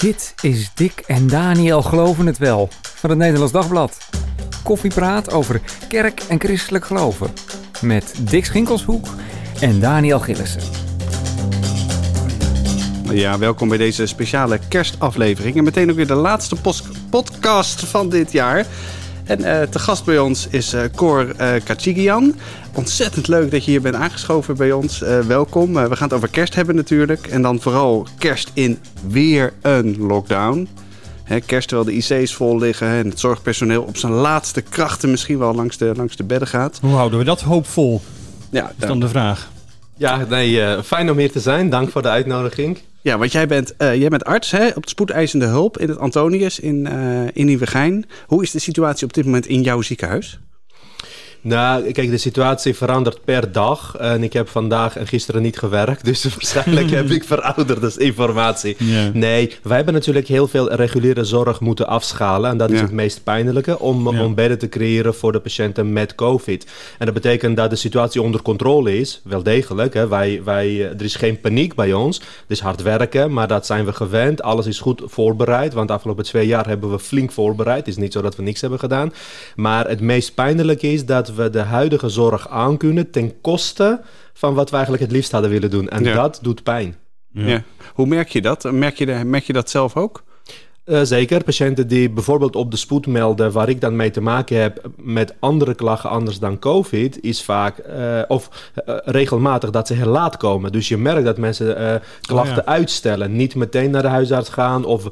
Dit is Dick en Daniel Geloven het Wel van het Nederlands Dagblad. Koffiepraat over kerk en christelijk geloven. Met Dick Schinkelshoek en Daniel Gillissen. Ja, welkom bij deze speciale kerstaflevering. En meteen ook weer de laatste podcast van dit jaar. En uh, te gast bij ons is uh, Cor uh, Kachigian. Ontzettend leuk dat je hier bent aangeschoven bij ons. welkom. we gaan het over kerst hebben natuurlijk. En dan vooral kerst in weer een lockdown. Hè, kerst terwijl de IC's vol liggen en het zorgpersoneel op zijn laatste krachten misschien wel langs de, langs de bedden gaat. Hoe houden we dat hoopvol? Ja, dat is dan de vraag. Ja, nee, fijn om hier te zijn. Dank voor de uitnodiging. Ja, want jij bent, uh, jij bent arts hè, op de spoedeisende hulp in het Antonius in, uh, in Nieuwegein. Hoe is de situatie op dit moment in jouw ziekenhuis? Nou, kijk, de situatie verandert per dag. En ik heb vandaag en gisteren niet gewerkt. Dus waarschijnlijk heb ik verouderde informatie. Nee, wij hebben natuurlijk heel veel reguliere zorg moeten afschalen. En dat is het meest pijnlijke. Om, om bedden te creëren voor de patiënten met COVID. En dat betekent dat de situatie onder controle is. Wel degelijk. Hè. Wij, wij, er is geen paniek bij ons. Het is hard werken, maar dat zijn we gewend. Alles is goed voorbereid. Want de afgelopen twee jaar hebben we flink voorbereid. Het is niet zo dat we niks hebben gedaan. Maar het meest pijnlijke is dat we de huidige zorg aankunnen ten koste van wat we eigenlijk het liefst hadden willen doen. En dat doet pijn. Ja. Hoe merk je dat? Merk je, de, merk je dat zelf ook? Uh, zeker. Patiënten die bijvoorbeeld op de spoed melden, waar ik dan mee te maken heb met andere klachten anders dan COVID, is vaak uh, of uh, regelmatig dat ze heel laat komen. Dus je merkt dat mensen klachten oh, ja. uitstellen, niet meteen naar de huisarts gaan of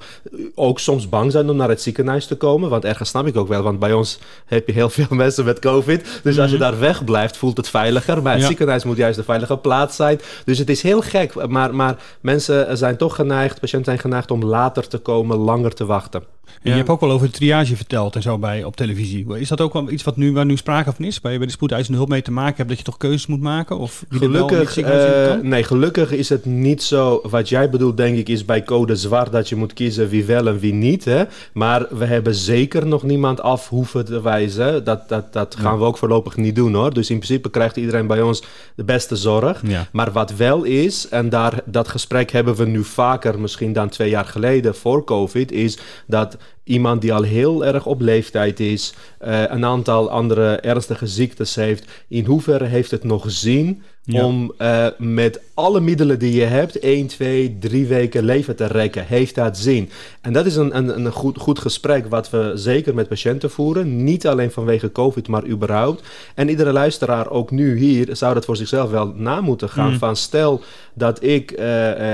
ook soms bang zijn om naar het ziekenhuis te komen. Want ergens snap ik ook wel, want bij ons heb je heel veel mensen met COVID. Dus mm -hmm. als je daar weg blijft, voelt het veiliger. Maar het ja. ziekenhuis moet juist een veilige plaats zijn. Dus het is heel gek, maar, maar mensen zijn toch geneigd, patiënten zijn geneigd om later te komen, langer te wachten. En je hebt ook wel over de triage verteld en zo bij op televisie. Is dat ook wel iets wat nu, waar nu sprake van is? Waar je bij de spoedeisende hulp mee te maken hebt dat je toch keuzes moet maken? Of gelukkig, uh, nee, gelukkig is het niet zo. Wat jij bedoelt, denk ik, is bij code zwart dat je moet kiezen wie wel en wie niet. Hè? Maar we hebben zeker nog niemand af hoeven te wijzen. Dat, dat, dat gaan we ook voorlopig niet doen hoor. Dus in principe krijgt iedereen bij ons de beste zorg. Ja. Maar wat wel is, en daar, dat gesprek hebben we nu vaker misschien dan twee jaar geleden voor COVID, is dat iemand die al heel erg op leeftijd is, uh, een aantal andere ernstige ziektes heeft, in hoeverre heeft het nog zin om uh, met alle middelen die je hebt, 1, 2, 3 weken leven te rekken? Heeft dat zin? En dat is een, een, een goed, goed gesprek wat we zeker met patiënten voeren. Niet alleen vanwege COVID, maar überhaupt. En iedere luisteraar, ook nu hier, zou dat voor zichzelf wel na moeten gaan. Mm. Van stel dat ik uh,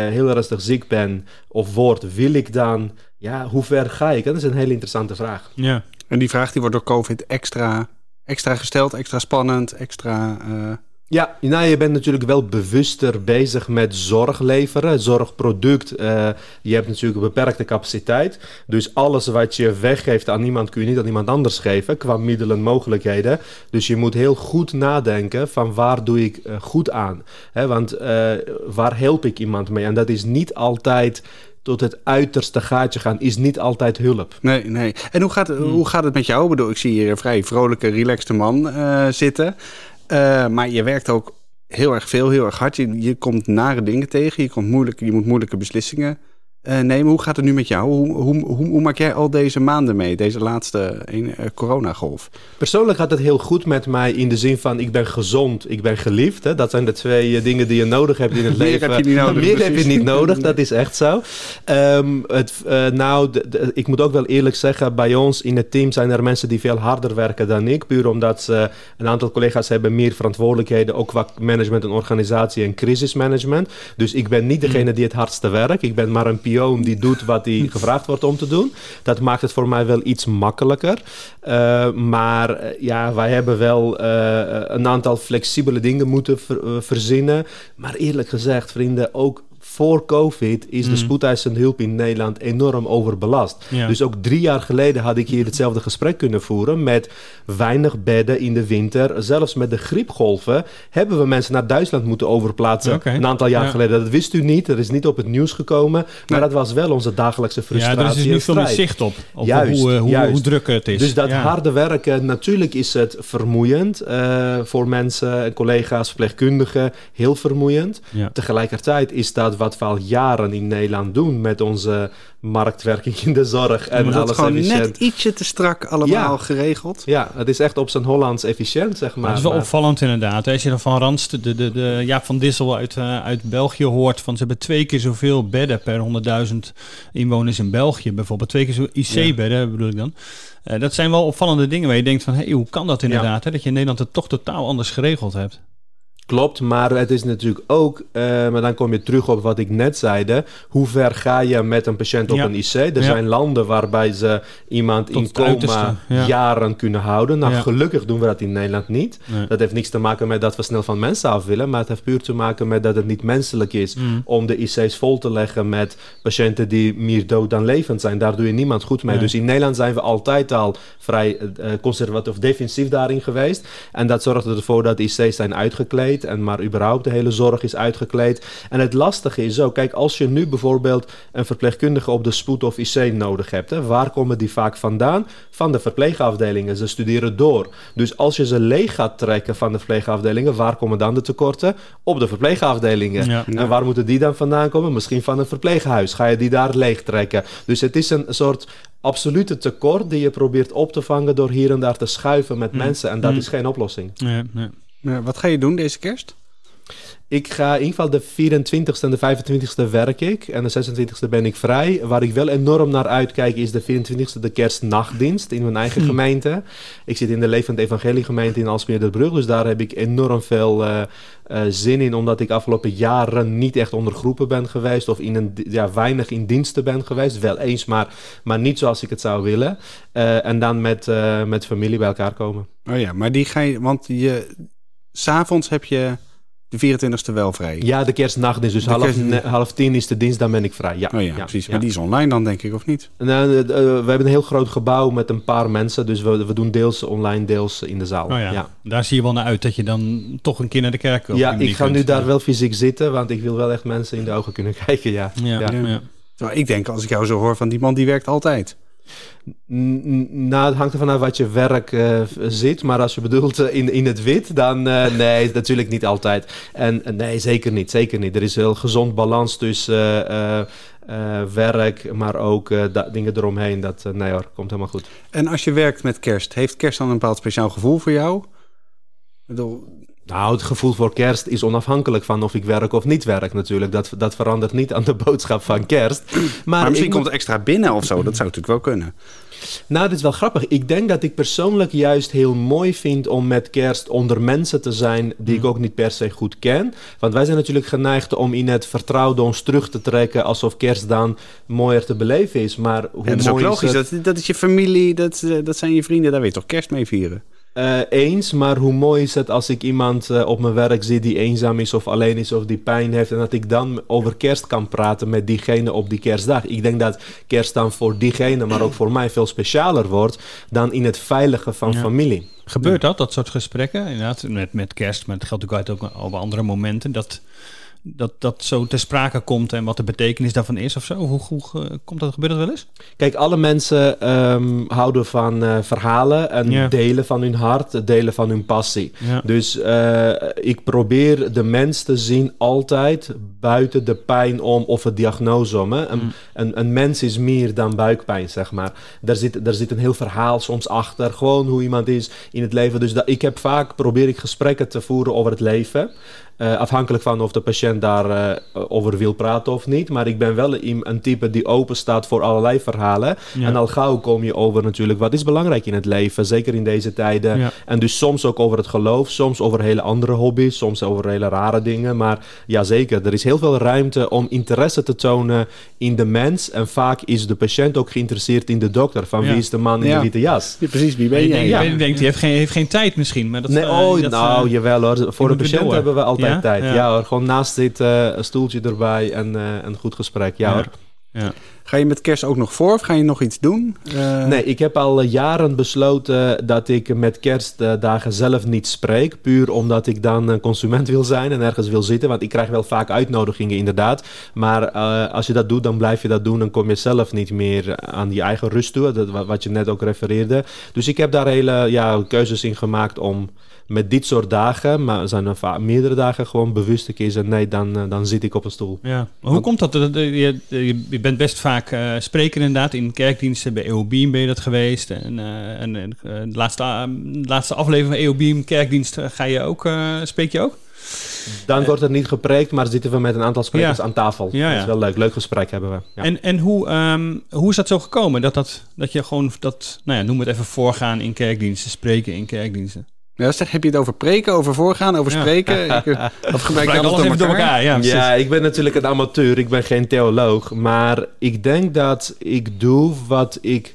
heel ernstig ziek ben of word, wil ik dan ja, hoe ver ga ik? Dat is een hele interessante vraag. Ja. En die vraag die wordt door COVID extra, extra gesteld, extra spannend, extra... Uh... Ja, nou, je bent natuurlijk wel bewuster bezig met zorg leveren, zorgproduct. Uh, je hebt natuurlijk een beperkte capaciteit. Dus alles wat je weggeeft aan iemand kun je niet aan iemand anders geven qua middelen en mogelijkheden. Dus je moet heel goed nadenken van waar doe ik uh, goed aan. Hè, want uh, waar help ik iemand mee? En dat is niet altijd tot het uiterste gaatje gaan is niet altijd hulp. Nee, nee. En hoe gaat, hmm. hoe gaat het met jou? Ik bedoel, ik zie hier een vrij vrolijke, relaxte man uh, zitten. Uh, maar je werkt ook heel erg veel, heel erg hard. Je, je komt nare dingen tegen. Je, komt moeilijke, je moet moeilijke beslissingen uh, nemen. Hoe gaat het nu met jou? Hoe, hoe, hoe, hoe, maak jij al deze maanden mee, deze laatste uh, coronagolf? Persoonlijk gaat het heel goed met mij in de zin van ik ben gezond, ik ben geliefd. Hè? Dat zijn de twee uh, dingen die je nodig hebt in het Meer leven. Heb je niet nodig, Meer heb je niet nodig, dat is echt zo. Um, het, nou, de, de, ik moet ook wel eerlijk zeggen, bij ons in het team zijn er mensen die veel harder werken dan ik. Puur omdat ze, een aantal collega's hebben meer verantwoordelijkheden, ook qua management en organisatie en crisismanagement. Dus ik ben niet degene die het hardste werkt. Ik ben maar een die doet wat hij gevraagd wordt om te doen. Dat maakt het voor mij wel iets makkelijker. Uh, maar eh, ja, wij hebben wel uh, een aantal flexibele dingen moeten ver, verzinnen. Maar eerlijk gezegd, vrienden, ook voor COVID is de mm. spoedeisende hulp in Nederland enorm overbelast. Dus ook drie jaar geleden had ik hier hetzelfde gesprek kunnen voeren met weinig bedden in de winter. Zelfs met de griepgolven hebben we mensen naar Duitsland moeten overplaatsen. Een aantal jaar geleden. Dat wist u niet, dat is niet op het nieuws gekomen. Maar dat was wel onze dagelijkse frustratie. Ja, er is nu veel meer zicht op, op juist, hoe, hoe, hoe, druk het is. Dus dat harde werken, natuurlijk is het vermoeiend uh, voor mensen, collega's, verpleegkundigen. Heel vermoeiend. Tegelijkertijd is dat wat we al jaren in Nederland doen met onze marktwerking in de zorg en alles gewoon efficiënt. net ietsje te strak allemaal Ja. geregeld. Ja, het is echt op zijn Hollands efficiënt, zeg maar. Maar het is wel Maar- opvallend inderdaad. Als je dan van Randst, de, de, de Jaap van Dissel uit, eh, uit België hoort... van ze hebben twee keer zoveel bedden per 100.000 inwoners in België. Bijvoorbeeld twee keer zo IC-bedden bedoel ik dan. Eh, dat zijn wel opvallende dingen waar je denkt van... Hey, hoe kan dat inderdaad? Hè? Dat je in Nederland het toch totaal anders geregeld hebt. Klopt, maar het is natuurlijk ook, eh, maar dan kom je terug op wat ik net zeide. Hoe ver ga je met een patiënt op Ja. een IC? Er Ja. zijn landen waarbij ze iemand Tot in coma ja. jaren kunnen houden. Nou, gelukkig doen we dat in Nederland niet. Nee. Dat heeft niks te maken met dat we snel van mensen af willen, maar het heeft puur te maken met dat het niet menselijk is Mm. om de IC's vol te leggen met patiënten die meer dood dan levend zijn. Daar doe je niemand goed mee. Nee. Dus in Nederland zijn we altijd al vrij eh, conservatief of defensief daarin geweest. En dat zorgt ervoor dat IC's zijn uitgekleed en maar überhaupt de hele zorg is uitgekleed. En het lastige is ook, kijk, als je nu bijvoorbeeld een verpleegkundige op de spoed of IC nodig hebt, hè, waar komen die vaak vandaan? Van de verpleegafdelingen. Ze studeren door. Dus als je ze leeg gaat trekken van de verpleegafdelingen, waar komen dan de tekorten? Op de verpleegafdelingen. Ja. En waar moeten die dan vandaan komen? Misschien van een verpleeghuis. Ga je die daar leeg trekken? Dus het is een soort absolute tekort die je probeert op te vangen door hier en daar te schuiven met mensen. En dat Mm. is geen oplossing. Nee, nee. Wat ga je doen deze kerst? Ik ga in ieder geval de 24ste en de 25ste werk ik. En de 26ste ben ik vrij. Waar ik wel enorm naar uitkijk is de 24ste de kerstnachtdienst in mijn eigen Hm. gemeente. Ik zit in de Levend Evangelie gemeente in Alsmeer-de-Brug. Dus daar heb ik enorm veel eh, eh, zin in. Omdat ik afgelopen jaren niet echt onder groepen ben geweest. Of in een, ja, weinig in diensten ben geweest. Wel eens, maar, maar niet zoals ik het zou willen. Eh, en dan met, met familie bij elkaar komen. Oh ja, maar die ga je, want je, s'avonds heb je de 24ste wel vrij. Ja, de kerstnachtdienst. Dus De half, half tien is de dienst, dan ben ik vrij. Ja, Oh ja, precies. Maar die is online dan, denk ik, of niet? Nou, eh, eh, we hebben een heel groot gebouw met een paar mensen. Dus we, we doen deels online, deels in de zaal. Oh ja. ja. Daar zie je wel naar uit dat je dan toch een keer naar de kerk wil. Ja, ik ga nu daar wel fysiek zitten, want ik wil wel echt mensen in de ogen kunnen kijken. Ja. Ja, Ja. ja. Terwijl ik denk, als ik jou zo hoor, van die man die werkt altijd. Nou, het hangt ervan af wat je werk eh, zit. Maar als je bedoelt eh, in, in het wit, dan eh, nee, natuurlijk niet altijd. En nee, zeker niet, zeker niet. Er is heel gezond balans tussen werk, maar ook dingen eromheen. Dat, nee hoor, komt helemaal goed. En als je werkt met kerst, heeft kerst dan een bepaald speciaal gevoel voor jou? Ik bedoel, Nou, het gevoel voor kerst is onafhankelijk van of ik werk of niet werk natuurlijk. Dat, dat verandert niet aan de boodschap van kerst. Maar, misschien moet- komt het extra binnen of zo. Dat zou natuurlijk wel kunnen. Nou, dit is wel grappig. Ik denk dat ik persoonlijk juist heel mooi vind om met kerst onder mensen te zijn die ik ook niet per se goed ken. Want wij zijn natuurlijk geneigd om in het vertrouwde ons terug te trekken alsof kerst dan mooier te beleven is. Maar hoe Ja, dat is ook logisch. Dat, dat is je familie, dat, eh, dat zijn je vrienden. Daar wil je toch kerst mee vieren? Eh, eens, maar hoe mooi is het als ik iemand eh, op mijn werk zie die eenzaam is of alleen is of die pijn heeft en dat ik dan over kerst kan praten met diegene op die kerstdag. Ik denk dat kerst dan voor diegene, maar ook voor mij veel specialer wordt dan in het veilige van Ja. familie. Gebeurt dat, dat soort gesprekken? Inderdaad, met, met kerst, maar het geldt natuurlijk ook op andere momenten. Dat, dat dat zo ter sprake komt en wat de betekenis daarvan is of zo? Hoe, hoe eh, komt dat, gebeurt dat wel eens? Kijk, alle mensen ehm, houden van eh, verhalen en Ja. delen van hun hart, delen van hun passie. Ja. Dus eh, ik probeer de mens te zien altijd buiten de pijn om of het diagnose om. Hè. Een, Mm. een, een mens is meer dan buikpijn, zeg maar. Daar zit, daar zit een heel verhaal soms achter. Gewoon hoe iemand is in het leven. Dus dat, ik heb vaak, probeer ik gesprekken te voeren over het leven. Eh, afhankelijk van of de patiënt daar eh, over wil praten of niet. Maar ik ben wel een, type die open staat voor allerlei verhalen. Ja. En al gauw kom je over natuurlijk wat is belangrijk in het leven. Zeker in deze tijden. Ja. En dus soms ook over het geloof, soms over hele andere hobby's, soms over hele rare dingen. Maar ja, zeker, er is heel veel ruimte om interesse te tonen in de mens. En vaak is de patiënt ook geïnteresseerd in de dokter. Van Ja. wie is de man in Ja. de witte jas? Ja, precies, wie ben je jij? je denkt, die heeft geen, heeft geen tijd misschien. Maar dat, Nee, oh, dat, nou, jawel hoor. Voor de patiënt hebben we altijd Ja? tijd. Ja. Ja. hoor, gewoon naast zitten, een stoeltje erbij en eh, een goed gesprek. Ja, Ja. hoor. ja. Ga je met kerst ook nog voor of ga je nog iets doen? Eh, Nee, ik heb al eh, jaren besloten dat ik met kerstdagen zelf niet spreek. Puur omdat ik dan een consument wil zijn en ergens wil zitten. Want ik krijg wel vaak uitnodigingen, inderdaad. Maar eh, als je dat doet, dan blijf je dat doen. Dan kom je zelf niet meer aan die eigen rust toe. Dat, wa- wat je net ook refereerde. Dus ik heb daar hele ja, keuzes in gemaakt om met dit soort dagen, maar zijn er vaak meerdere dagen gewoon bewust kiezen. Nee, dan, eh, dan zit ik op een stoel. Ja, maar hoe komt dat? Je, je bent best vaak uh, spreker inderdaad in kerkdiensten. Bij EOBeam ben je dat geweest. En, uh, en de, laatste, de laatste aflevering van EOBeam kerkdienst ga je ook, spreek je ook? Dan wordt er niet gepreekt, maar zitten we met een aantal sprekers aan tafel. Ja, Dat is wel leuk. Leuk gesprek hebben we. En, en hoe, um, hoe is dat zo gekomen? Dat, dat, dat je gewoon dat, nou ja, noem het even voorgaan in kerkdiensten, spreken in kerkdiensten. Ja, zeg, heb je het over preken, over voorgaan, over spreken? Ik, of gebruik je alles door elkaar? Ja, ja, ik ben natuurlijk een amateur. Ik ben geen theoloog. Maar ik denk dat ik doe wat ik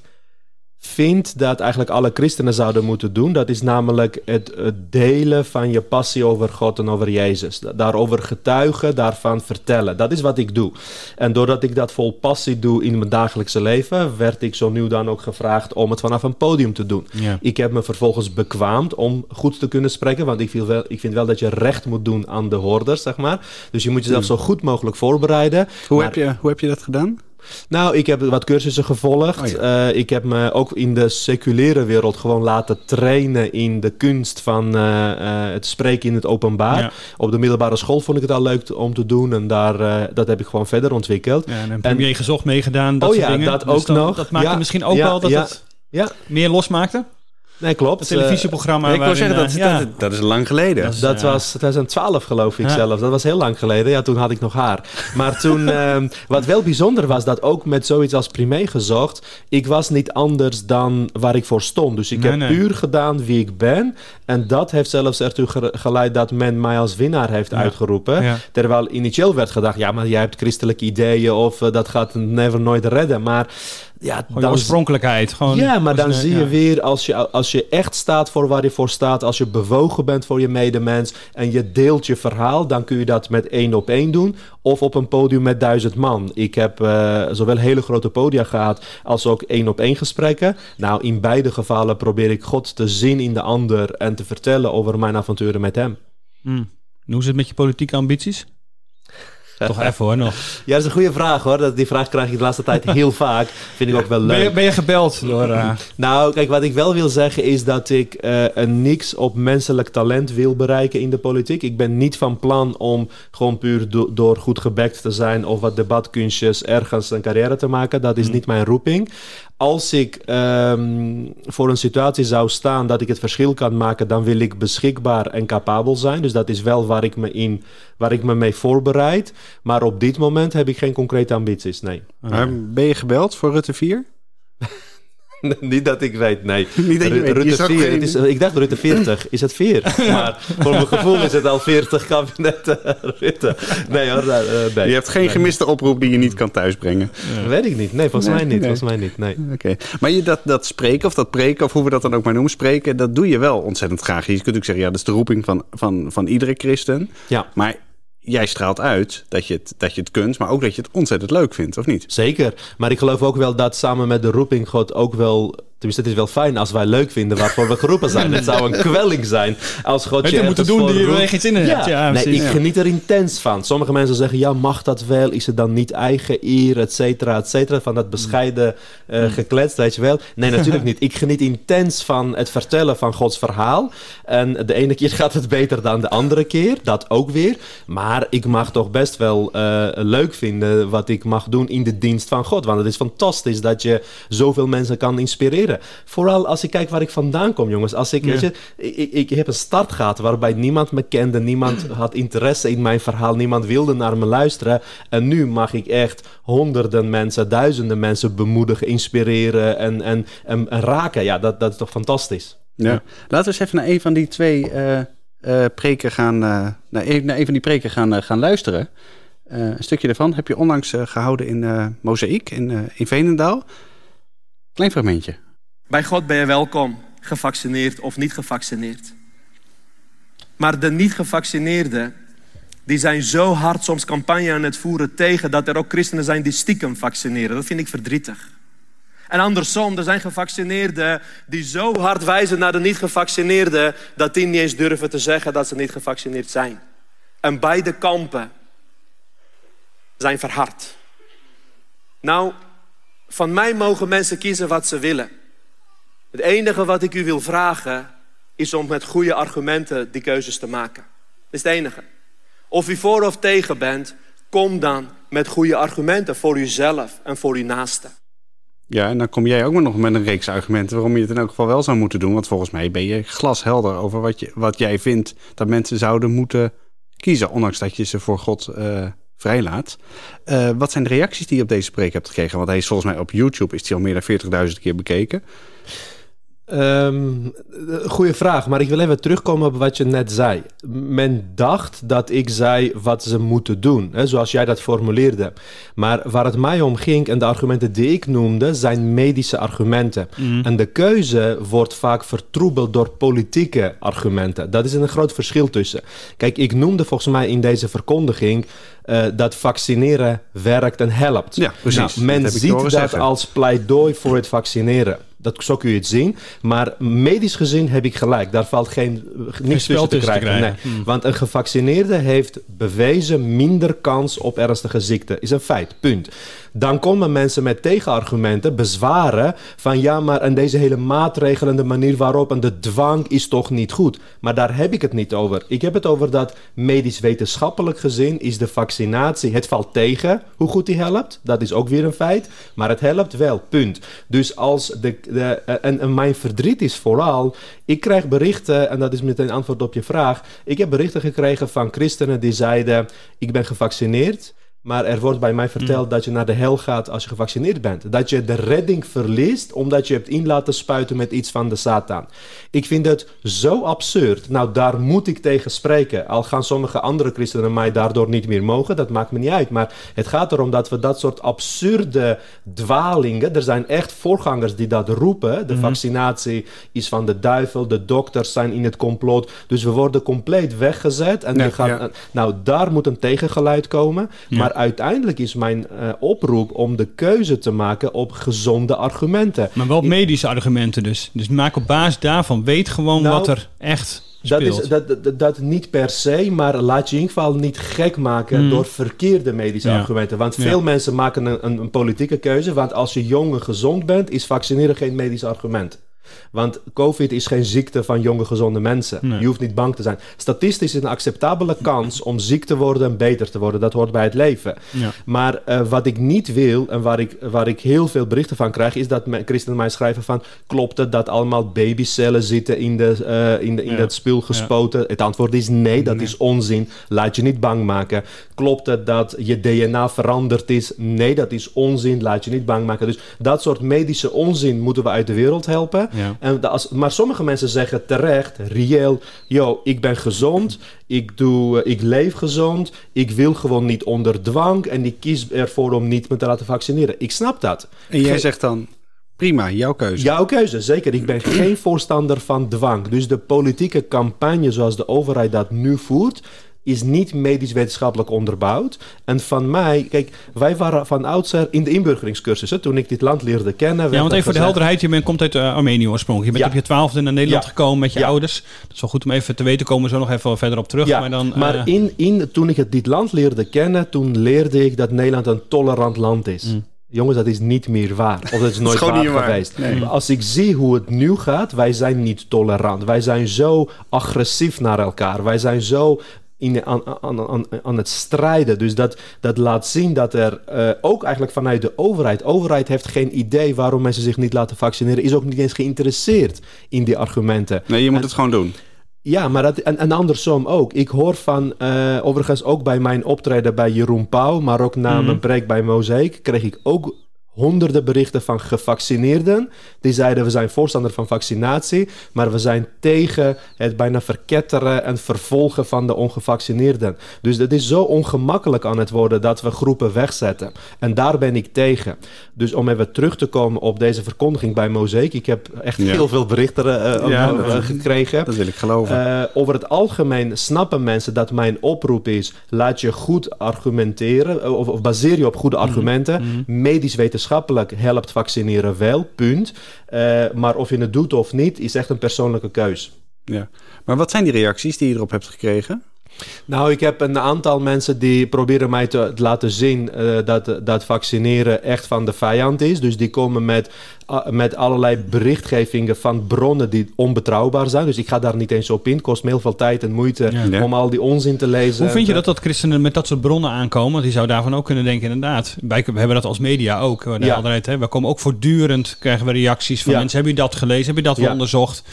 vind dat eigenlijk alle christenen zouden moeten doen. Dat is namelijk het, delen van je passie over God en over Jezus. Daarover getuigen, daarvan vertellen. Dat is wat ik doe. En doordat ik dat vol passie doe in mijn dagelijkse leven, werd ik zo nu dan ook gevraagd om het vanaf een podium te doen. Ik heb me vervolgens bekwaamd om goed te kunnen spreken, want ik vind, wel, ik vind wel dat je recht moet doen aan de hoorders, zeg maar. Dus je moet jezelf hmm. zo goed mogelijk voorbereiden. Hoe, heb, je, hoe heb je dat gedaan? Nou, ik heb wat cursussen gevolgd. Oh eh, ik heb me ook in de seculiere wereld gewoon laten trainen in de kunst van uh, het spreken in het openbaar. Op de middelbare school vond ik het al leuk om te doen en daar, dat heb ik gewoon verder ontwikkeld. Ja, en een premier gezocht meegedaan, dat oh, soort ja, dat dus ook nog. Dat maakte misschien ook wel dat het meer losmaakte? Nee, klopt. Het televisieprogramma. ik wil zeggen, dat, dat, dat, is lang geleden. Dat, was 2012 geloof ik zelf. Dat was heel lang geleden. Ja, toen had ik nog haar. Maar toen, ehm, wat wel bijzonder was, dat ook met zoiets als primair gezocht, ik was niet anders dan waar ik voor stond. Dus ik heb puur gedaan wie ik ben. En dat heeft zelfs ertoe geleid dat men mij als winnaar heeft uitgeroepen. Terwijl initieel werd gedacht, ja, maar jij hebt christelijke ideeën of uh, dat gaat never nooit redden. Maar ja, dan, oorspronkelijkheid. Gewoon, ja, maar dan zie je weer, als je, als je echt staat voor waar je voor staat, als je bewogen bent voor je medemens en je deelt je verhaal, dan kun je dat met één op één doen of op een podium met duizend man. Ik heb uh, zowel hele grote podia gehad als ook één op één gesprekken. Nou, in beide gevallen probeer ik God te zien in de ander en te vertellen over mijn avonturen met hem. Hmm. Hoe is het met je politieke ambities? Toch even hoor nog. Ja, dat is een goede vraag hoor. Die vraag krijg ik de laatste tijd heel vaak. Vind ik ook wel leuk. Ben je, ben je gebeld door... Uh... Nou, kijk, wat ik wel wil zeggen is dat ik uh, een niks op menselijk talent wil bereiken in de politiek. Ik ben niet van plan om gewoon puur do door goed gebekt te zijn of wat debatkunstjes ergens een carrière te maken. Dat is hmm. niet mijn roeping als ik um, voor een situatie zou staan dat ik het verschil kan maken, dan wil ik beschikbaar en capabel zijn. Dus dat is wel waar ik me, in, waar ik me mee voorbereid. Maar op dit moment heb ik geen concrete ambities, nee. ben je gebeld voor Rutte 4? niet dat ik weet, nee. Niet dat je weet. Rutte 4, het is, ik dacht Rutte 40, is het 4? maar voor mijn gevoel is het al 40 kabinetten Rutte. Nee hoor, uh, nee. Je hebt geen gemiste oproep die je niet kan thuisbrengen. Ja. Weet ik niet. Nee, volgens mij niet. Volgens mij niet, nee. Oké. Maar je, dat, dat spreken of dat preken, of hoe we dat dan ook maar noemen, spreken, dat doe je wel ontzettend graag. Je kunt ook zeggen, ja, dat is de roeping van, van, van iedere christen. Ja. Maar jij straalt uit dat je, het, dat je het kunt, maar ook dat je het ontzettend leuk vindt, of niet? Zeker. Maar ik geloof ook wel dat samen met de roeping God ook wel Tenminste, het is wel fijn als wij leuk vinden waarvoor we geroepen zijn. Het zou een kwelling zijn als God je moeten doen die je geen zin in hebt. Ja, nee, ik geniet er intens van. Sommige mensen zeggen, ja, mag dat wel? Is het dan niet eigen eer, et cetera, et cetera? Van dat bescheiden uh, geklets, weet je wel? Nee, natuurlijk niet. Ik geniet intens van het vertellen van Gods verhaal. En de ene keer gaat het beter dan de andere keer. Dat ook weer. Maar ik mag toch best wel uh, leuk vinden wat ik mag doen in de dienst van God. Want het is fantastisch dat je zoveel mensen kan inspireren. Vooral als ik kijk waar ik vandaan kom, jongens. Als ik, weet je, ik, ik, heb een start gehad waarbij niemand me kende, niemand had interesse in mijn verhaal, niemand wilde naar me luisteren. En nu mag ik echt honderden mensen, duizenden mensen bemoedigen, inspireren en, en, en, raken. Ja, dat, dat is toch fantastisch. Ja. Laten we eens even naar een van die twee uh, uh, preken gaan, uh, naar, een, naar een van die preken gaan, gaan luisteren. een stukje daarvan heb je onlangs gehouden in Mozaïek in, in Veenendaal. Klein fragmentje. Bij God ben je welkom, gevaccineerd of niet gevaccineerd. Maar de niet gevaccineerden, die zijn zo hard soms campagne aan het voeren tegen dat er ook christenen zijn die stiekem vaccineren. Dat vind ik verdrietig. En andersom, er zijn gevaccineerden die zo hard wijzen naar de niet gevaccineerden dat die niet eens durven te zeggen dat ze niet gevaccineerd zijn. En beide kampen zijn verhard. Nou, van mij mogen mensen kiezen wat ze willen. Het enige wat ik u wil vragen is om met goede argumenten die keuzes te maken. Dat is het enige. Of je voor of tegen bent, kom dan met goede argumenten voor jezelf en voor je naaste. Ja, en dan kom jij ook maar nog met een reeks argumenten waarom je het in elk geval wel zou moeten doen. Want volgens mij ben je glashelder over wat, je, wat jij vindt dat mensen zouden moeten kiezen, ondanks dat je ze voor God uh, vrijlaat. Uh, wat zijn de reacties die je op deze preek hebt gekregen? Want hij is volgens mij op YouTube is hij al meer dan 40.000 keer bekeken. Um, goeie vraag, maar ik wil even terugkomen op wat je net zei. Men dacht dat ik zei wat ze moeten doen, hè, zoals jij dat formuleerde. Maar waar het mij om ging en de argumenten die ik noemde, zijn medische argumenten. Mm. En de keuze wordt vaak vertroebeld door politieke argumenten. Dat is een groot verschil tussen. Kijk, ik noemde volgens mij in deze verkondiging uh, dat vaccineren werkt en helpt. Ja, precies. Nou, men ziet dat als pleidooi voor het vaccineren. Dat, zo kun je het zien. Maar medisch gezien heb ik gelijk. Daar valt geen, niets tussen te krijgen. Nee. Hmm. Want een gevaccineerde heeft bewezen minder kans op ernstige ziekte. Is een feit. Punt. Dan komen mensen met tegenargumenten, bezwaren van ja, maar en deze hele maatregelen, de manier waarop en de dwang is toch niet goed. Maar daar heb ik het niet over. Ik heb het over dat medisch wetenschappelijk gezien is de vaccinatie, het valt tegen hoe goed die helpt. Dat is ook weer een feit. Maar het helpt wel, punt. Dus als de, de en, en mijn verdriet is vooral, ik krijg berichten, en dat is meteen antwoord op je vraag. Ik heb berichten gekregen van christenen die zeiden: Ik ben gevaccineerd. Maar er wordt bij mij verteld mm. dat je naar de hel gaat als je gevaccineerd bent. Dat je de redding verliest omdat je hebt in laten spuiten met iets van de Satan. Ik vind het zo absurd. Nou, daar moet ik tegen spreken. Al gaan sommige andere christenen mij daardoor niet meer mogen, dat maakt me niet uit. Maar het gaat erom dat we dat soort absurde dwalingen. Er zijn echt voorgangers die dat roepen. De mm. vaccinatie is van de duivel, de dokters zijn in het complot. Dus we worden compleet weggezet. En gaan, Nou, daar moet een tegengeluid komen. Maar maar uiteindelijk is mijn uh, oproep om de keuze te maken op gezonde argumenten. Maar wel medische argumenten dus. Dus maak op basis daarvan, weet gewoon nou, wat er echt dat, is, dat, dat, dat, niet per se, maar laat je in ieder geval niet gek maken mm. door verkeerde medische argumenten. Want veel mensen maken een, een, een, politieke keuze. Want als je jong en gezond bent, is vaccineren geen medisch argument. Want COVID is geen ziekte van jonge, gezonde mensen. Je hoeft niet bang te zijn. Statistisch is een acceptabele kans om ziek te worden en beter te worden. Dat hoort bij het leven. Ja. Maar uh, wat ik niet wil en waar ik, waar ik heel veel berichten van krijg, is dat christenen mij schrijven van... klopt het dat allemaal babycellen zitten in, de, uh, in, de, in ja. dat spul gespoten? Het antwoord is nee, dat is onzin. Laat je niet bang maken. Klopt het dat je DNA veranderd is? Nee, dat is onzin. Laat je niet bang maken. Dus dat soort medische onzin moeten we uit de wereld helpen. Ja. En als, maar sommige mensen zeggen terecht, reëel, yo, ik ben gezond, ik, doe, eh, ik leef gezond, ik wil gewoon niet onder dwang en ik kies ervoor om niet me te laten vaccineren. Ik snap dat. En jij zegt dan, prima, jouw keuze. Jouw keuze, zeker. Ik ben geen voorstander van dwang. Dus de politieke campagne zoals de overheid dat nu voert, is niet medisch wetenschappelijk onderbouwd. En van mij, kijk, wij waren van oudsher in de inburgeringscursussen toen ik dit land leerde kennen. Ja, want even voor de helderheid, je bent, komt uit uh, Armenië oorspronkelijk. Je bent op je twaalfde naar Nederland gekomen met je ouders. Dat is wel goed om even te weten, komen we zo nog even verder op terug. maar dan, maar uh... in, in, toen ik het, dit land leerde kennen, toen leerde ik dat Nederland een tolerant land is. Mm. Jongens, dat is niet meer waar. Of dat is nooit waar geweest. Als ik zie hoe het nu gaat, wij zijn niet tolerant. Wij zijn zo agressief naar elkaar. Wij zijn zo in, aan, aan, aan, het strijden. Dus dat, dat laat zien dat er uh, ook eigenlijk vanuit de overheid... overheid heeft geen idee waarom mensen zich niet laten vaccineren... is ook niet eens geïnteresseerd in die argumenten. Nee, je moet het gewoon doen. Ja, maar dat, en, en andersom ook. Ik hoor van, uh, overigens ook bij mijn optreden bij Jeroen Pauw... maar ook na mm mijn preek bij Mozaïek... kreeg ik ook honderden berichten van gevaccineerden. Die zeiden we zijn voorstander van vaccinatie, maar we zijn tegen het bijna verketteren en vervolgen van de ongevaccineerden. Dus het is zo ongemakkelijk aan het worden dat we groepen wegzetten. En daar ben ik tegen. Dus om even terug te komen op deze verkondiging bij Mozaïek. Ik heb echt heel veel berichten uh, gekregen. Dat wil ik geloven. over het algemeen snappen mensen dat mijn oproep is: laat je goed argumenteren, of, of baseer je op goede mhm. argumenten, mhm. medisch wetenschappelijk wetenschappelijk helpt vaccineren wel, punt. Uh, maar of je het doet of niet, is echt een persoonlijke keus. Ja, maar wat zijn die reacties die je erop hebt gekregen? Nou, ik heb een aantal mensen die proberen mij te laten zien uh, dat, dat vaccineren echt van de vijand is. Dus die komen met, uh, met allerlei berichtgevingen van bronnen die onbetrouwbaar zijn. Dus ik ga daar niet eens op in. Het kost me heel veel tijd en moeite ja. om al die onzin te lezen. Hoe vind je dat dat christenen met dat soort bronnen aankomen? Want die zou daarvan ook kunnen denken, inderdaad. Wij we hebben dat als media ook. We, ja. altijd, hè, we komen ook voortdurend, krijgen we reacties van mensen. Heb je dat gelezen? Heb je dat onderzocht?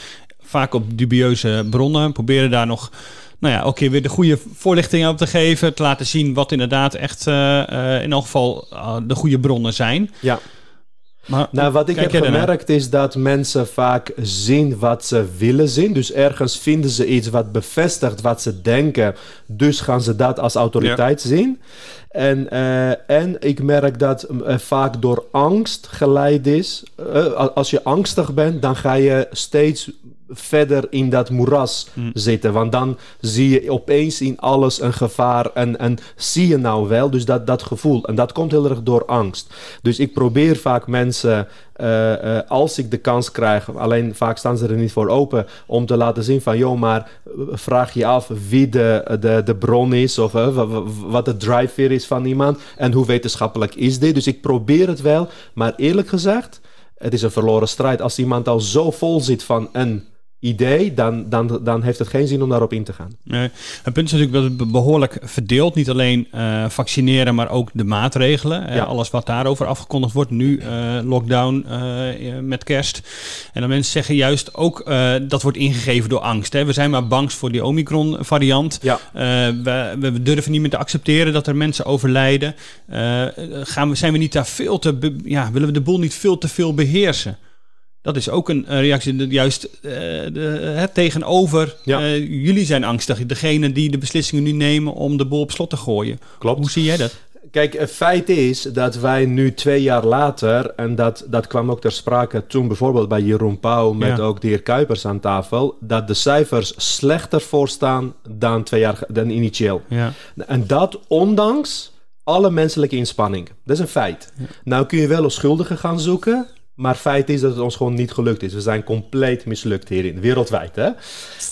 Vaak op dubieuze bronnen. Proberen daar nog nou ja, ook weer de goede voorlichting op te geven. Te laten zien wat inderdaad echt uh, uh, in elk geval uh, de goede bronnen zijn. Ja. Maar, nou, wat ik heb gemerkt is dat mensen vaak zien wat ze willen zien. Dus ergens vinden ze iets wat bevestigt wat ze denken. Dus gaan ze dat als autoriteit ja. zien. En, uh, en ik merk dat uh, vaak door angst geleid is. Uh, als je angstig bent, dan ga je steeds verder in dat moeras mm. zitten. Want dan zie je opeens in alles een gevaar en, en zie je nou wel. Dus dat, dat gevoel. En dat komt heel erg door angst. Dus ik probeer vaak mensen, uh, uh, als ik de kans krijg, alleen vaak staan ze er niet voor open, om te laten zien van, joh, maar vraag je af wie de, de, de bron is of uh, wat de drijfveer is van iemand en hoe wetenschappelijk is dit. Dus ik probeer het wel, maar eerlijk gezegd, het is een verloren strijd. Als iemand al zo vol zit van een idee, dan, dan, dan heeft het geen zin om daarop in te gaan. Nee. Het punt is natuurlijk dat behoorlijk verdeeld. Niet alleen uh, vaccineren, maar ook de maatregelen. Ja. alles wat daarover afgekondigd wordt. Nu uh, lockdown met kerst. En dan mensen zeggen juist ook dat wordt ingegeven door angst. Hè. We zijn maar bang voor die Omicron variant. Ja. We, we, durven niet meer te accepteren dat er mensen overlijden. gaan we, zijn we niet daar veel te... Ja, willen we de boel niet veel te veel beheersen? Dat is ook een reactie, juist uh, de, het tegenover. Ja. Uh, jullie zijn angstig, degene die de beslissingen nu nemen om de boel op slot te gooien. Klopt. Hoe zie jij dat? Kijk, het feit is dat wij nu twee jaar later, en dat, dat kwam ook ter sprake toen bijvoorbeeld bij Jeroen Pauw met ja. ook de heer Kuipers aan tafel, dat de cijfers slechter voorstaan dan twee jaar dan initieel. Ja. En dat ondanks alle menselijke inspanning. Dat is een feit. Ja. Nou kun je wel als schuldigen gaan zoeken. Maar feit is dat het ons gewoon niet gelukt is. We zijn compleet mislukt hierin, wereldwijd. Hè?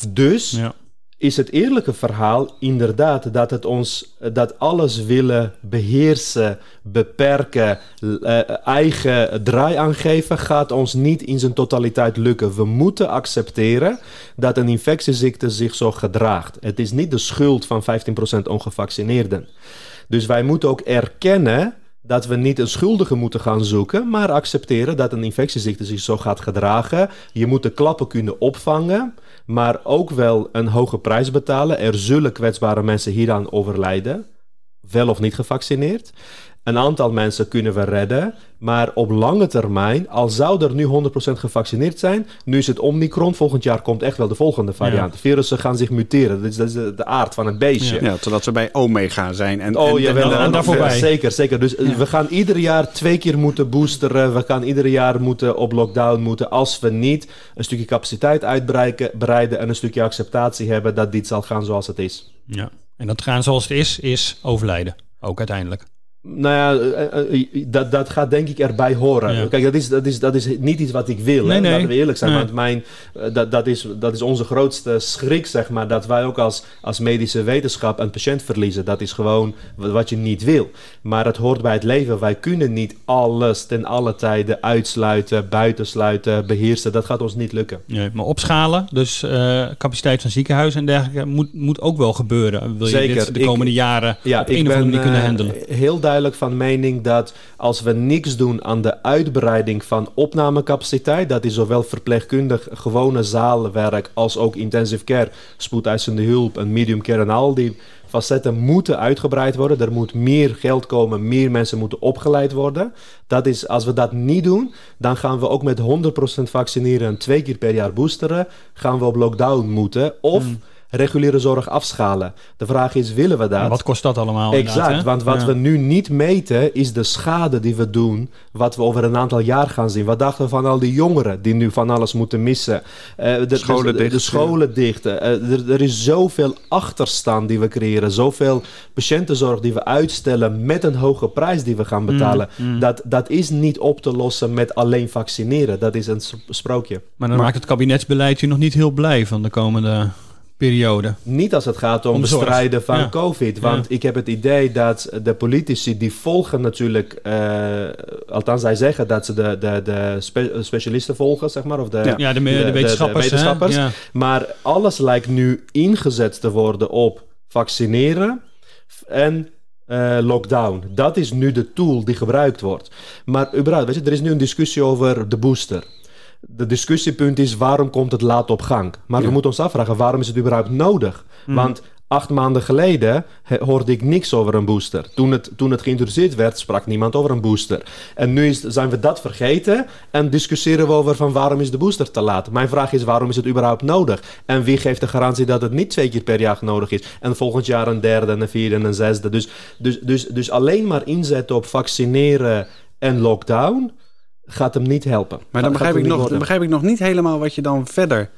Dus ja. is het eerlijke verhaal inderdaad dat het ons dat alles willen beheersen, beperken, uh, eigen draai aangeven, gaat ons niet in zijn totaliteit lukken. We moeten accepteren dat een infectieziekte zich zo gedraagt. Het is niet de schuld van 15% ongevaccineerden. Dus wij moeten ook erkennen dat we niet een schuldige moeten gaan zoeken, maar accepteren dat een infectieziekte zich zo gaat gedragen. Je moet de klappen kunnen opvangen, maar ook wel een hoge prijs betalen. Er zullen kwetsbare mensen hieraan overlijden, wel of niet gevaccineerd. Een aantal mensen kunnen we redden, maar op lange termijn, al zou er nu 100% gevaccineerd zijn, nu is het Omicron, volgend jaar komt echt wel de volgende variant. Ja. Virussen gaan zich muteren, dat is, dat is de, de, aard van het beestje. Ja, totdat we bij Omega zijn. En, oh, en, en, en. Zeker, zeker. Dus ja. we gaan ieder jaar twee keer moeten boosteren, we gaan ieder jaar moeten op lockdown moeten, als we niet een stukje capaciteit uitbreiden en een stukje acceptatie hebben dat dit zal gaan zoals het is. Ja, en dat gaan zoals het is, is overlijden, ook uiteindelijk. Nou ja, dat, dat gaat denk ik erbij horen. Ja. Kijk, dat is, dat, is, dat is niet iets wat ik wil. Nee, nee. Laten we eerlijk zijn. Nee. Want mijn, dat, dat, is, dat is onze grootste schrik, zeg maar. Dat wij ook als, als medische wetenschap een patiënt verliezen. Dat is gewoon wat je niet wil. Maar het hoort bij het leven. Wij kunnen niet alles ten alle tijden uitsluiten, buitensluiten, beheersen. Dat gaat ons niet lukken. Nee, maar opschalen, dus uh, capaciteit van ziekenhuizen en dergelijke, moet, moet ook wel gebeuren. Wil je Zeker. dit de komende ik, jaren ja, op een of andere manier kunnen handelen? Heel duidelijk van mening dat als we niks doen aan de uitbreiding van opnamecapaciteit, dat is zowel verpleegkundig gewone zaalwerk als ook intensive care, spoedeisende hulp en medium care en al die facetten moeten uitgebreid worden. Er moet meer geld komen, meer mensen moeten opgeleid worden. Dat is, als we dat niet doen, dan gaan we ook met 100% vaccineren en twee keer per jaar boosteren, gaan we op lockdown moeten. Of mm reguliere zorg afschalen. De vraag is, willen we dat? En wat kost dat allemaal? Exact, want wat ja. we nu niet meten is de schade die we doen, wat we over een aantal jaar gaan zien. Wat dachten we van al die jongeren die nu van alles moeten missen? Uh, de, scholen de, de, de, scholen dichten. Uh, er, er, is zoveel achterstand die we creëren, zoveel patiëntenzorg die we uitstellen met een hoge prijs die we gaan betalen. Mm, mm. Dat, dat is niet op te lossen met alleen vaccineren. Dat is een sprookje. Maar dan maar, maakt het kabinetsbeleid je nog niet heel blij van de komende periode. Niet als het gaat om, bestrijden van Ja. COVID. Want ik heb het idee dat de politici die volgen natuurlijk... eh, althans, zij zeggen dat ze de, de, de spe- specialisten volgen, zeg maar. Of de, Ja. De, de, de- wetenschappers. hè? wetenschappers. Ja. Maar alles lijkt nu ingezet te worden op vaccineren en eh, lockdown. Dat is nu de tool die gebruikt wordt. Maar überhaupt, weet je, er is nu een discussie over de booster. De discussiepunt is waarom komt het laat op gang? Maar we moeten ons afvragen waarom is het überhaupt nodig? Want acht maanden geleden hoorde ik niks over een booster. Toen het, toen het geïntroduceerd werd, sprak niemand over een booster. En nu is, zijn we dat vergeten en discussiëren we over van waarom is de booster te laat. Mijn vraag is waarom is het überhaupt nodig? En wie geeft de garantie dat het niet twee keer per jaar nodig is? En volgend jaar een derde en een vierde en een zesde. Dus, dus, dus, dus alleen maar inzetten op vaccineren en lockdown gaat hem niet helpen. Maar dan begrijp ik, nog, dan begrijp ik nog niet helemaal wat je dan verder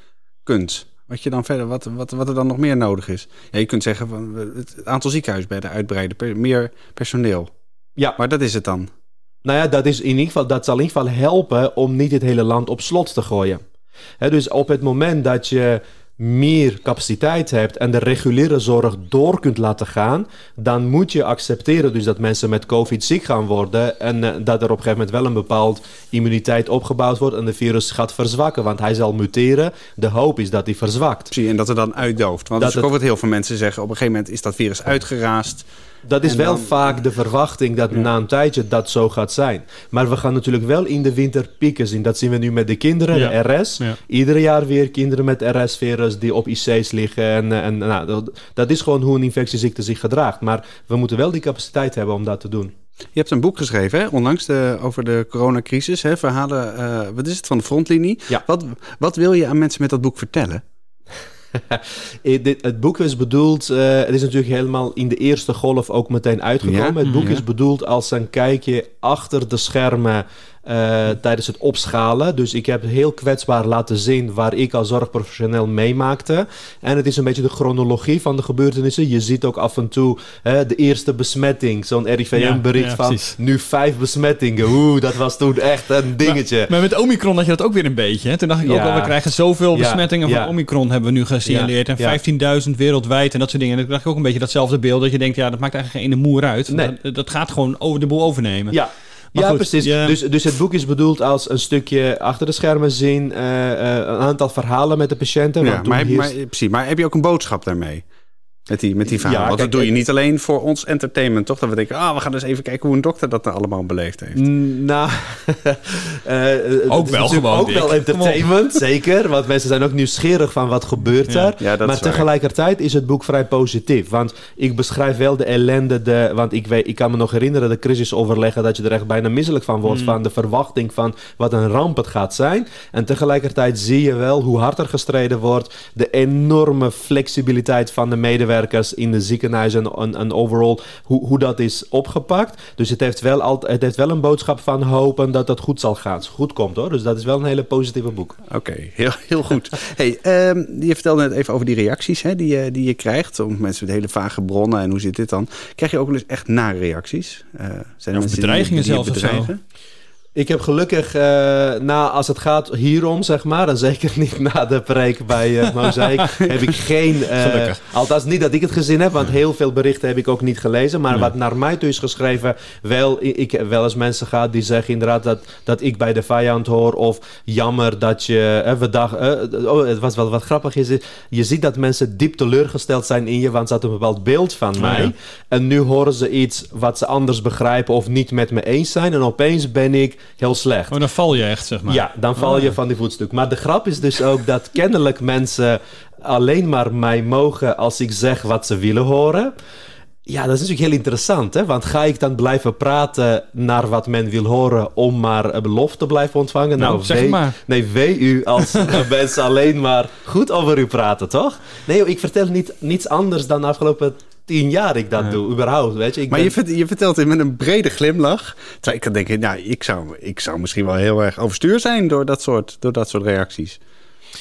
kunt. Wat, je dan verder, wat, wat, wat er dan nog meer nodig is. Ja, je kunt zeggen van het aantal ziekenhuisbedden uitbreiden, per- meer personeel. Ja. Maar dat is het dan. Nou ja, dat, is in ieder geval, dat zal in ieder geval helpen om niet het hele land op slot te gooien. Dus op het moment dat je meer capaciteit hebt en de reguliere zorg door kunt laten gaan, dan moet je accepteren dus dat mensen met COVID ziek gaan worden en eh, dat er op een gegeven moment wel een bepaald immuniteit opgebouwd wordt en de virus gaat verzwakken, want hij zal muteren. De hoop is dat hij verzwakt. Zie en dat er dan uitdooft. Want dat Dat is ook het- wat heel veel mensen zeggen. Op een gegeven moment is dat virus uitgeraasd. Dat is En wel dan- vaak de verwachting dat na een tijdje dat zo gaat zijn. Maar we gaan natuurlijk wel in de winter pieken zien. Dat zien we nu met de kinderen, Ja. de RS. Ja. Iedere jaar weer kinderen met RS-virus die op IC's liggen. En, eh, en nou, dat, dat is gewoon hoe een infectieziekte zich gedraagt. Maar we moeten wel die capaciteit hebben om dat te doen. Je hebt een boek geschreven, hè, onlangs de, over de coronacrisis. Hè, verhalen, eh, wat is het, van de frontlinie. Ja. Wat, wat wil je aan mensen met dat boek vertellen? Eh, Het boek is bedoeld, eh, het is natuurlijk helemaal in de eerste golf ook meteen uitgekomen. Ja, Het boek ja. is bedoeld als een kijkje achter de schermen eh, tijdens het opschalen. Dus ik heb heel kwetsbaar laten zien waar ik als zorgprofessioneel meemaakte. En het is een beetje de chronologie van de gebeurtenissen. Je ziet ook af en toe hè, de eerste besmetting, zo'n RIVM-bericht Ja, ja, van precies. nu vijf besmettingen. Oeh, dat was toen echt een dingetje. Maar met Omicron had je dat ook weer een beetje. Hè? Toen dacht ik ook wel, we krijgen zoveel besmettingen van. Omicron hebben we nu gesignaleerd. En ja. 15.000 wereldwijd en dat soort dingen. En dan dacht ik ook een beetje datzelfde beeld. Dat je denkt, ja, dat maakt eigenlijk geen ene moer uit. Nee. Dat, dat gaat gewoon over de boel overnemen. Ja. Maar ja, goed, precies. Dus, dus het boek is bedoeld als een stukje achter de schermen zien, eh, eh, een aantal verhalen met de patiënten. Ja, maar, hier- maar, precies, maar heb je ook een boodschap daarmee? Met die, met die verhalen. Ja, Want dat kijk, doe je niet alleen voor ons entertainment, toch? Dat we denken, ah, we gaan eens even kijken hoe een dokter dat nou allemaal beleefd heeft. Mm, Nou, eh, het is wel gewoon, Ook Dick. wel entertainment, zeker. Want mensen zijn ook nieuwsgierig van wat gebeurt Ja. er. Ja, dat maar is waar. tegelijkertijd is het boek vrij positief. Want ik beschrijf wel de ellende. De, want ik, weet, ik kan me nog herinneren, de crisisoverleggen, dat je er echt bijna misselijk van wordt. Van de verwachting van wat een ramp het gaat zijn. En tegelijkertijd zie je wel hoe hard er gestreden wordt. De enorme flexibiliteit van de medewerkers in de ziekenhuizen en, en, en overal. Hoe, hoe dat is opgepakt. Dus het heeft, wel altijd, het heeft wel een boodschap van hopen dat het goed zal gaan. Goed komt hoor. Dus dat is wel een hele positieve boek. Oké, heel, heel goed. hey, ehm, je vertelde net even over die reacties hè, die, je, die je krijgt. Om mensen met hele vage bronnen en hoe zit dit dan? Krijg je ook wel eens echt nare reacties? Eh, zijn er of mensen bedreigingen die, die je zelfs of zo. Ik heb gelukkig, eh, na, als het gaat hierom, zeg maar, en zeker niet na de preek bij Mozaïek, heb ik geen... eh, Gelukkig. althans, niet dat ik het gezien heb, want heel veel berichten heb ik ook niet gelezen. Maar Nee. wat naar mij toe is geschreven, wel, ik, wel eens mensen gehad die zeggen inderdaad dat, dat ik bij de vijand hoor. Of jammer dat je, we dacht, oh, het was wel wat grappig is, je ziet dat mensen diep teleurgesteld zijn in je, want ze hadden een bepaald beeld van Oh, mij. ja. En nu horen ze iets wat ze anders begrijpen of niet met me eens zijn. En opeens ben ik heel slecht. Oh, dan val je echt, zeg maar. Ja, dan val je Ah. van die voetstuk. Maar de grap is dus ook dat kennelijk mensen alleen maar mij mogen als ik zeg wat ze willen horen. Ja, dat is natuurlijk heel interessant, hè? Want ga ik dan blijven praten naar wat men wil horen om maar een belofte te blijven ontvangen? Nou, zeg wee- maar. Nee, wee u als mensen alleen maar goed over u praten, toch? Nee, joh, ik vertel niet, niets anders dan de afgelopen tien jaar ik dat doe, überhaupt, weet je. Ik Maar ben- je, vert- je vertelt het met een brede glimlach. Terwijl ik kan denken, nou, ik zou, ik zou misschien wel heel erg overstuur zijn door dat soort, door dat soort reacties.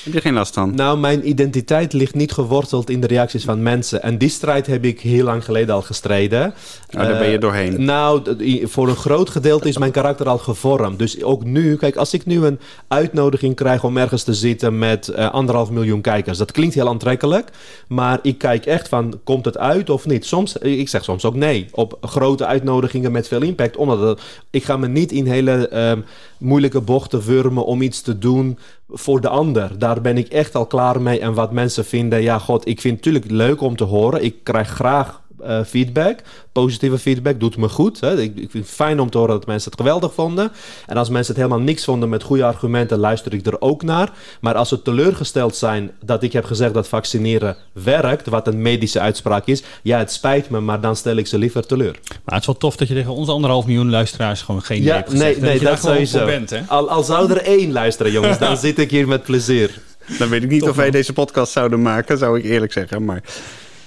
Heb je geen last van? Nou, mijn identiteit ligt niet geworteld in de reacties van mensen. En die strijd heb ik heel lang geleden al gestreden. Oh, daar ben je Eh, doorheen. Nou, voor een groot gedeelte is mijn karakter al gevormd. Dus ook nu, kijk, als ik nu een uitnodiging krijg om ergens te zitten met eh, anderhalf miljoen kijkers, dat klinkt heel aantrekkelijk. Maar ik kijk echt van, komt het uit of niet? Soms, ik zeg soms ook nee op grote uitnodigingen met veel impact. Omdat het- ik ga me niet in hele ehm, moeilijke bochten wurmen om iets te doen voor de ander. Daar ben ik echt al klaar mee. En wat mensen vinden, ja, god, ik vind het natuurlijk leuk om te horen. Ik krijg graag eh, feedback. Positieve feedback doet me goed. Hè. Ik, ik vind het fijn om te horen dat mensen het geweldig vonden. En als mensen het helemaal niks vonden met goede argumenten, luister ik er ook naar. Maar als ze teleurgesteld zijn dat ik heb gezegd dat vaccineren werkt, wat een medische uitspraak is, ja, het spijt me, maar dan stel ik ze liever teleur. Maar het is wel tof dat je tegen onze anderhalf miljoen luisteraars gewoon geen nee Ja, hebt gezegd. nee, nee, je daar dat sowieso. bent, hè? Al, al zou er één luisteren, jongens, dan zit ik hier met plezier. Dan weet ik niet of wij deze podcast zouden maken, zou ik eerlijk zeggen. Maar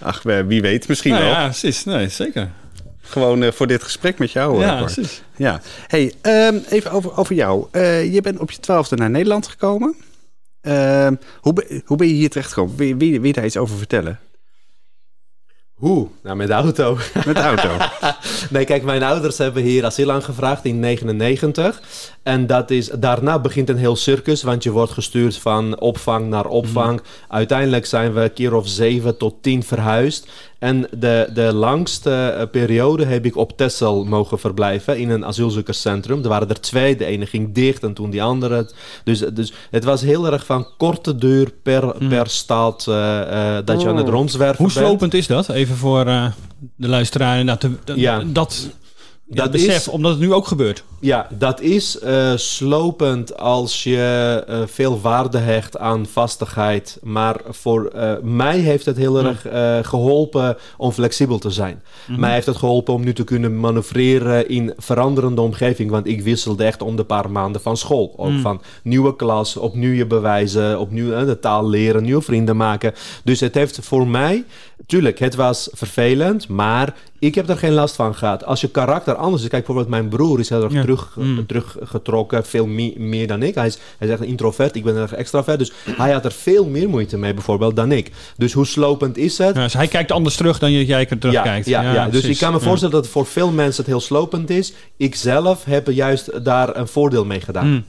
ach, wie weet, misschien Nou wel. ja, precies. Nee, zeker. Gewoon eh, voor dit gesprek met jou. Ja, hoor. precies. Ja. Hey, ehm, even over, over jou. Eh, je bent op je twaalfde naar Nederland gekomen. Ehm, hoe, ben, hoe ben je hier terecht gekomen? Wil je daar iets over vertellen? Hoe? Nou, met de auto. Met de auto. Nee, kijk, mijn ouders hebben hier asiel aangevraagd in 99. En dat is, daarna begint een heel circus, want je wordt gestuurd van opvang naar opvang. Uiteindelijk zijn we een keer of zeven tot tien verhuisd. En de, de langste eh, periode heb ik op Texel mogen verblijven in een asielzoekerscentrum. Er waren er twee, de ene ging dicht en toen die andere. Dus, dus het was heel erg van korte duur per, per stad eh, eh, dat je aan het Oh. rondzwerven Hoe bent. slopend is dat? Even voor de luisteraar. Ja. Dat, dat, Dat besef, is- omdat het nu ook gebeurt. Ja, dat is eh, slopend als je eh, veel waarde hecht aan vastigheid. Maar voor eh, mij heeft het heel erg eh, geholpen om flexibel te zijn. Mij heeft het geholpen om nu te kunnen manoeuvreren in veranderende omgeving. Want ik wisselde echt om de paar maanden van school. Ook van nieuwe klas, opnieuw je bewijzen, opnieuw de taal leren, nieuwe vrienden maken. Dus het heeft voor mij, tuurlijk, het was vervelend, maar ik heb er geen last van gehad. Als je karakter anders is, kijk bijvoorbeeld mijn broer is heel erg Ja. terug, Mm. teruggetrokken, veel me- meer dan ik. Hij is, hij is echt een introvert, ik ben een extravert. Dus hij had er veel meer moeite mee bijvoorbeeld dan ik. Dus hoe slopend is het? Ja, dus hij kijkt anders terug dan jij er terugkijkt. Ja, ja, ja. dus precies. ik kan me voorstellen dat voor veel mensen het heel slopend is. Ik zelf heb juist daar een voordeel mee gedaan. Mm.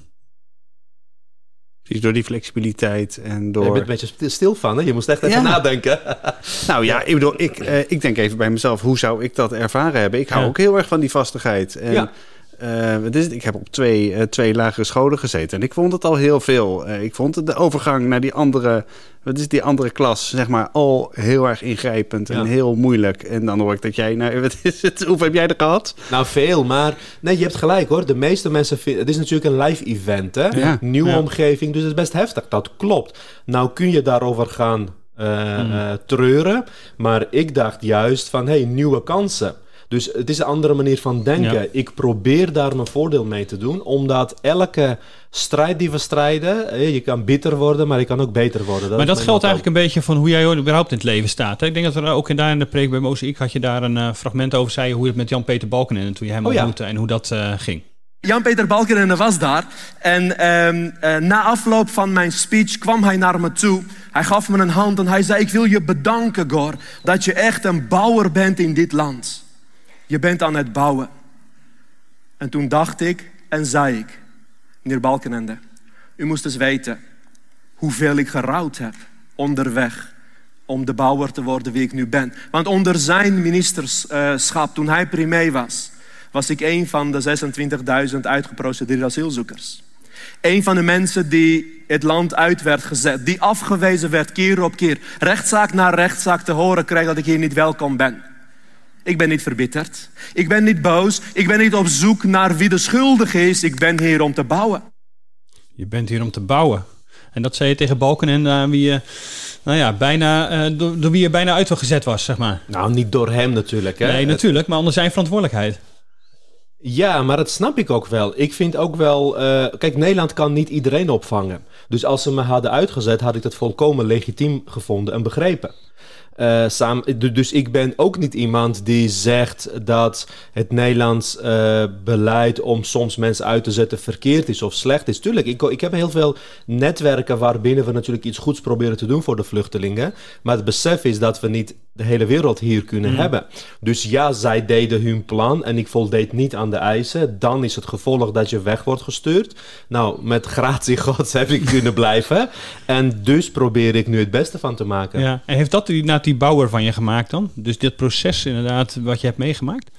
Dus door die flexibiliteit en Je door... bent een beetje sti- stil van, hè? Je moest echt even Ja. nadenken. Nou ja, ik bedoel, ik, eh, ik denk even bij mezelf, hoe zou ik dat ervaren hebben? Ik hou Ja. ook heel erg van die vastigheid. En, Ja. Eh, wat is het? ik heb op twee, eh, twee lagere scholen gezeten en ik vond het al heel veel. Eh, ik vond de overgang naar die andere, wat is het, die andere klas, zeg maar, al heel erg ingrijpend Ja. en heel moeilijk. En dan hoor ik dat jij, nou, wat is het? Hoeveel heb jij er gehad? Nou, veel, maar nee, je hebt gelijk hoor. De meeste mensen vinden... Het is natuurlijk een live event, hè? Ja. Nieuwe Ja. omgeving, dus het is best heftig. Dat klopt. Nou kun je daarover gaan eh, Hmm. eh, treuren. Maar ik dacht juist van, hey, nieuwe kansen. Dus het is een andere manier van denken. Ja. Ik probeer daar mijn voordeel mee te doen, omdat elke strijd die we strijden, eh, je kan bitter worden, maar je kan ook beter worden. Maar dat geldt eigenlijk een beetje van hoe jij überhaupt in het leven staat. Hè? Ik denk dat er ook in, daar in de preek bij Mozaïek had je daar een eh, fragment over zei hoe het met Jan-Peter Balkenende toen je hem Oh ja. ontmoette en hoe dat eh, ging. Jan-Peter Balkenende was daar. En ehm, eh, na afloop van mijn speech kwam hij naar me toe. Hij gaf me een hand en hij zei: Ik wil je bedanken, Gor, dat je echt een bouwer bent in dit land. Je bent aan het bouwen. En toen dacht ik en zei ik: Meneer Balkenende, u moest eens weten hoeveel ik gerouwd heb onderweg om de bouwer te worden wie ik nu ben. Want onder zijn ministerschap, toen hij premier was, was ik een van de 26.000 uitgeprocedeerde asielzoekers. Een van de mensen die het land uit werd gezet, die afgewezen werd keer op keer, rechtszaak na rechtszaak te horen kreeg dat ik hier niet welkom ben. Ik ben niet verbitterd. Ik ben niet boos. Ik ben niet op zoek naar wie de schuldige is. Ik ben hier om te bouwen. Je bent hier om te bouwen. En dat zei je tegen Balkenende aan wie je, nou ja, bijna, eh, door, door wie je bijna uitgezet was, zeg maar. Nou, niet door hem natuurlijk. Hè? Nee, natuurlijk, maar onder zijn verantwoordelijkheid. Ja, maar dat snap ik ook wel. Ik vind ook wel... eh, kijk, Nederland kan niet iedereen opvangen. Dus als ze me hadden uitgezet, had ik dat volkomen legitiem gevonden en begrepen. Uh, samen, dus ik ben ook niet iemand die zegt dat het Nederlands uh, beleid om soms mensen uit te zetten verkeerd is of slecht is. Tuurlijk, ik, ik heb heel veel netwerken waarbinnen we natuurlijk iets goeds proberen te doen voor de vluchtelingen. Maar het besef is dat we niet de hele wereld hier kunnen mm. hebben. Dus ja, zij deden hun plan en ik voldeed niet aan de eisen. Dan is het gevolg dat je weg wordt gestuurd. Nou, met gratie gods heb ik kunnen blijven. En dus probeer ik nu het beste van te maken. Ja. En heeft dat die, nou, die bouwer van je gemaakt dan? Dus dit proces inderdaad wat je hebt meegemaakt?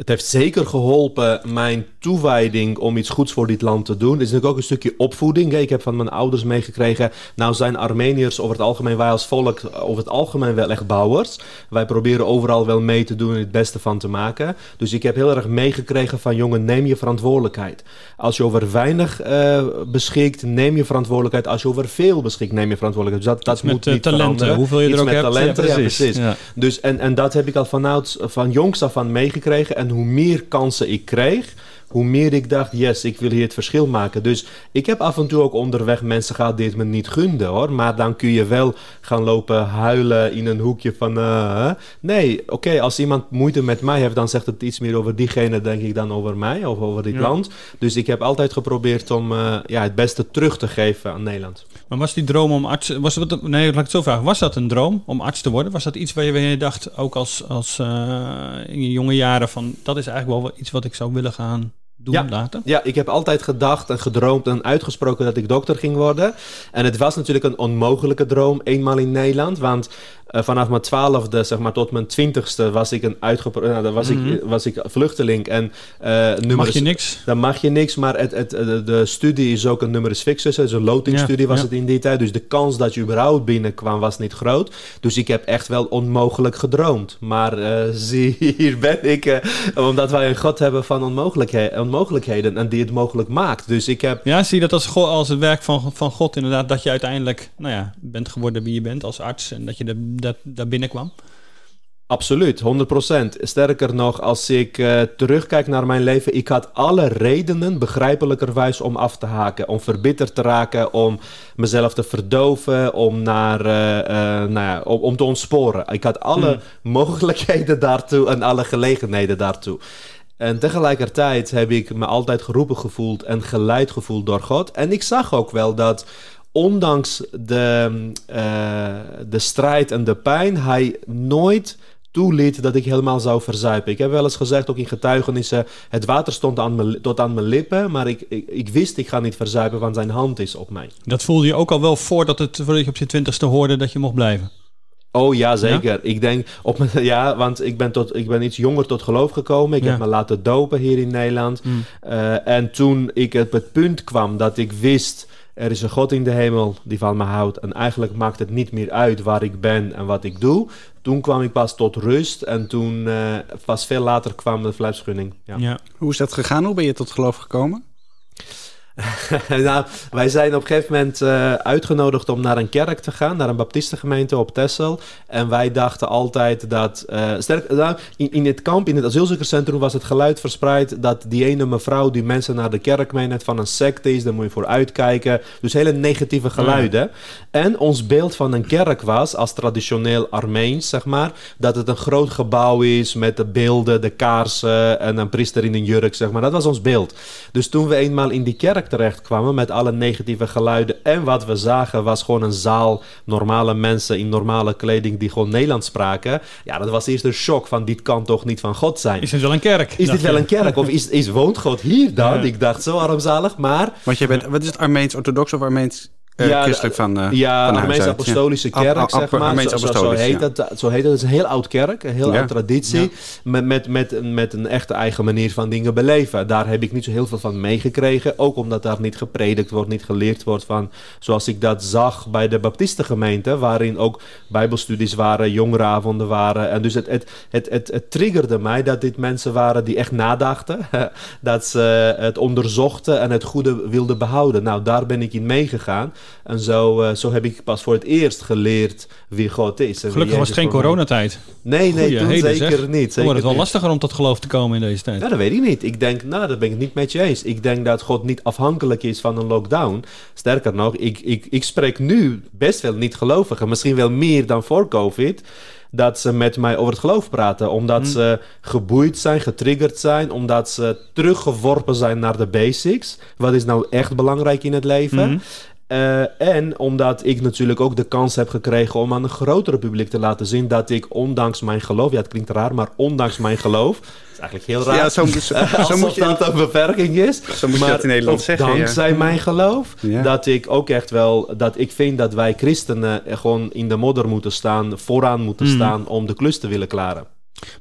Het heeft zeker geholpen mijn toewijding om iets goeds voor dit land te doen. Het is natuurlijk ook een stukje opvoeding. Ik heb van mijn ouders meegekregen. Nou zijn Armeniërs over het algemeen, wij als volk, over het algemeen wel echt bouwers. Wij proberen overal wel mee te doen en het beste van te maken. Dus ik heb heel erg meegekregen van jongen, neem je verantwoordelijkheid. Als je over weinig uh, beschikt, neem je verantwoordelijkheid. Als je over veel beschikt, neem je verantwoordelijkheid. Dus dat, dat moet met, niet talenten, veranderen. hoeveel je Iets er ook met hebt. talenten, Ja, ja, precies. precies. Ja. Dus, en, en dat heb ik al vanuit, van jongs af aan meegekregen. En hoe meer kansen ik kreeg, hoe meer ik dacht, yes, ik wil hier het verschil maken. Dus ik heb af en toe ook onderweg mensen gehad die het me niet gunden hoor. Maar dan kun je wel gaan lopen huilen in een hoekje van. eh, nee, oké, als iemand moeite met mij heeft, dan zegt het iets meer over diegene, denk ik, dan over mij of over dit Ja. land. Dus ik heb altijd geprobeerd om eh, ja, het beste terug te geven aan Nederland. Maar was die droom om arts... Was het, nee, laat ik het zo vragen. Was dat een droom om arts te worden? Was dat iets waar je, waar je dacht, ook als, als eh, in je jonge jaren, van dat is eigenlijk wel iets wat ik zou willen gaan doen Ja. later? Ja, ik heb altijd gedacht en gedroomd en uitgesproken dat ik dokter ging worden. En het was natuurlijk een onmogelijke droom, eenmaal in Nederland. Want eh, vanaf mijn twaalfde, zeg maar, tot mijn twintigste was ik een uitgepro- nou, dan was, Mhm. ik, was ik vluchteling. En eh nummers... Mag je niks? Dan mag je niks, maar het, het, de, de studie is ook een numerus fixus. Het is een lotingstudie Ja, was ja. het in die tijd. Dus de kans dat je überhaupt binnenkwam was niet groot. Dus ik heb echt wel onmogelijk gedroomd. Maar eh, zie, hier ben ik. eh, omdat wij een God hebben van onmogelijkhe- onmogelijkheden. En die het mogelijk maakt. Dus ik heb... Ja, zie je dat als, als het werk van, van God inderdaad, dat je uiteindelijk nou ja, bent geworden wie je bent als arts en dat je de, dat, binnenkwam? Absoluut, 100%. Sterker nog, als ik eh, terugkijk naar mijn leven, ik had alle redenen, begrijpelijkerwijs, om af te haken. Om verbitterd te raken, om mezelf te verdoven, om, naar, eh, eh, nou ja, om, om te ontsporen. Ik had alle mogelijkheden daartoe en alle gelegenheden daartoe. En tegelijkertijd heb ik me altijd geroepen gevoeld en geleid gevoeld door God. En ik zag ook wel dat ondanks de, eh, de strijd en de pijn, hij nooit toeliet dat ik helemaal zou verzuipen. Ik heb wel eens gezegd, ook in getuigenissen, het water stond aan tot aan mijn lippen, maar ik, ik, ik wist ik ga niet verzuipen, want zijn hand is op mij. Dat voelde je ook al wel voordat, het, voordat je op je twintigste hoorde dat je mocht blijven. Oh ja, zeker. Ik denk op mijn, ja, want ik ben, tot, ik ben iets jonger tot geloof gekomen. Ik Ja. heb me laten dopen hier in Nederland. Mm. Eh, en toen ik op het punt kwam dat ik wist, er is een God in de hemel die van me houdt. En eigenlijk maakt het niet meer uit waar ik ben en wat ik doe. Toen kwam ik pas tot rust en toen eh, pas veel later kwam de verblijfsgunning. Ja. Ja. Hoe is dat gegaan? Hoe ben je tot geloof gekomen? nou, wij zijn op een gegeven moment eh, uitgenodigd om naar een kerk te gaan, naar een baptistengemeente op Texel. En wij dachten altijd dat, eh, sterk, nou, in, in het kamp, in het asielzoekerscentrum was het geluid verspreid dat die ene mevrouw die mensen naar de kerk meeneemt van een secte is, daar moet je voor uitkijken. Dus hele negatieve geluiden. En ons beeld van een kerk was, als traditioneel Armeens, zeg maar, dat het een groot gebouw is met de beelden, de kaarsen en een priester in een jurk, zeg maar. Dat was ons beeld. Dus toen we eenmaal in die kerk terechtkwamen met alle negatieve geluiden en wat we zagen was gewoon een zaal normale mensen in normale kleding die gewoon Nederlands spraken. Ja, dat was eerst een shock van dit kan toch niet van God zijn. Is het wel een kerk? Is dit wel een kerk of is, is woont God hier dan? Ja. Ik dacht zo armzalig, maar Want je bent, wat is het Armeens orthodox of Armeens Ja, christelijk van eh ja, van Armeens uit? Apostolische Ja. Kerk, zeg maar. Zo, heet ja. het. Zo heet het. Het is een heel oud kerk, een heel Ja. oud traditie. Ja. Met, met, met, met een echte eigen manier van dingen beleven. Daar heb ik niet zo heel veel van meegekregen. Ook omdat daar niet gepredikt wordt, niet geleerd wordt van... Zoals ik dat zag bij de baptistengemeente. Waarin ook bijbelstudies waren, jongerenavonden waren. En dus het, het, het, het, het triggerde mij dat dit mensen waren die echt nadachten. dat ze het onderzochten en het goede wilden behouden. Nou, daar ben ik in meegegaan. En zo, uh, zo heb ik pas voor het eerst geleerd wie God is. Gelukkig was het geen coronatijd. Nee, nee, zeker zeg. niet. Zeker wordt het wel lastiger om tot geloof te komen in deze tijd. Ja, dat weet ik niet. Ik denk, nou, dat ben ik niet met je eens. Ik denk dat God niet afhankelijk is van een lockdown. Sterker nog, ik, ik, ik spreek nu best wel niet-gelovigen. Misschien wel meer dan voor COVID dat ze met mij over het geloof praten. Omdat hmm. ze geboeid zijn, getriggerd zijn. Omdat ze teruggeworpen zijn naar de basics. Wat is nou echt belangrijk in het leven? Hmm. Uh, en omdat ik natuurlijk ook de kans heb gekregen om aan een grotere publiek te laten zien dat ik ondanks mijn geloof, ja het klinkt raar, maar ondanks mijn geloof, eigenlijk heel raar. Ja, zo, zo, zo moet je dat een beperking is. Zo moet je dat in Nederland zeggen. Dankzij mijn geloof. Dat ik ook echt wel, dat ik vind dat wij christenen gewoon in de modder moeten staan, vooraan moeten mm. staan om de klus te willen klaren.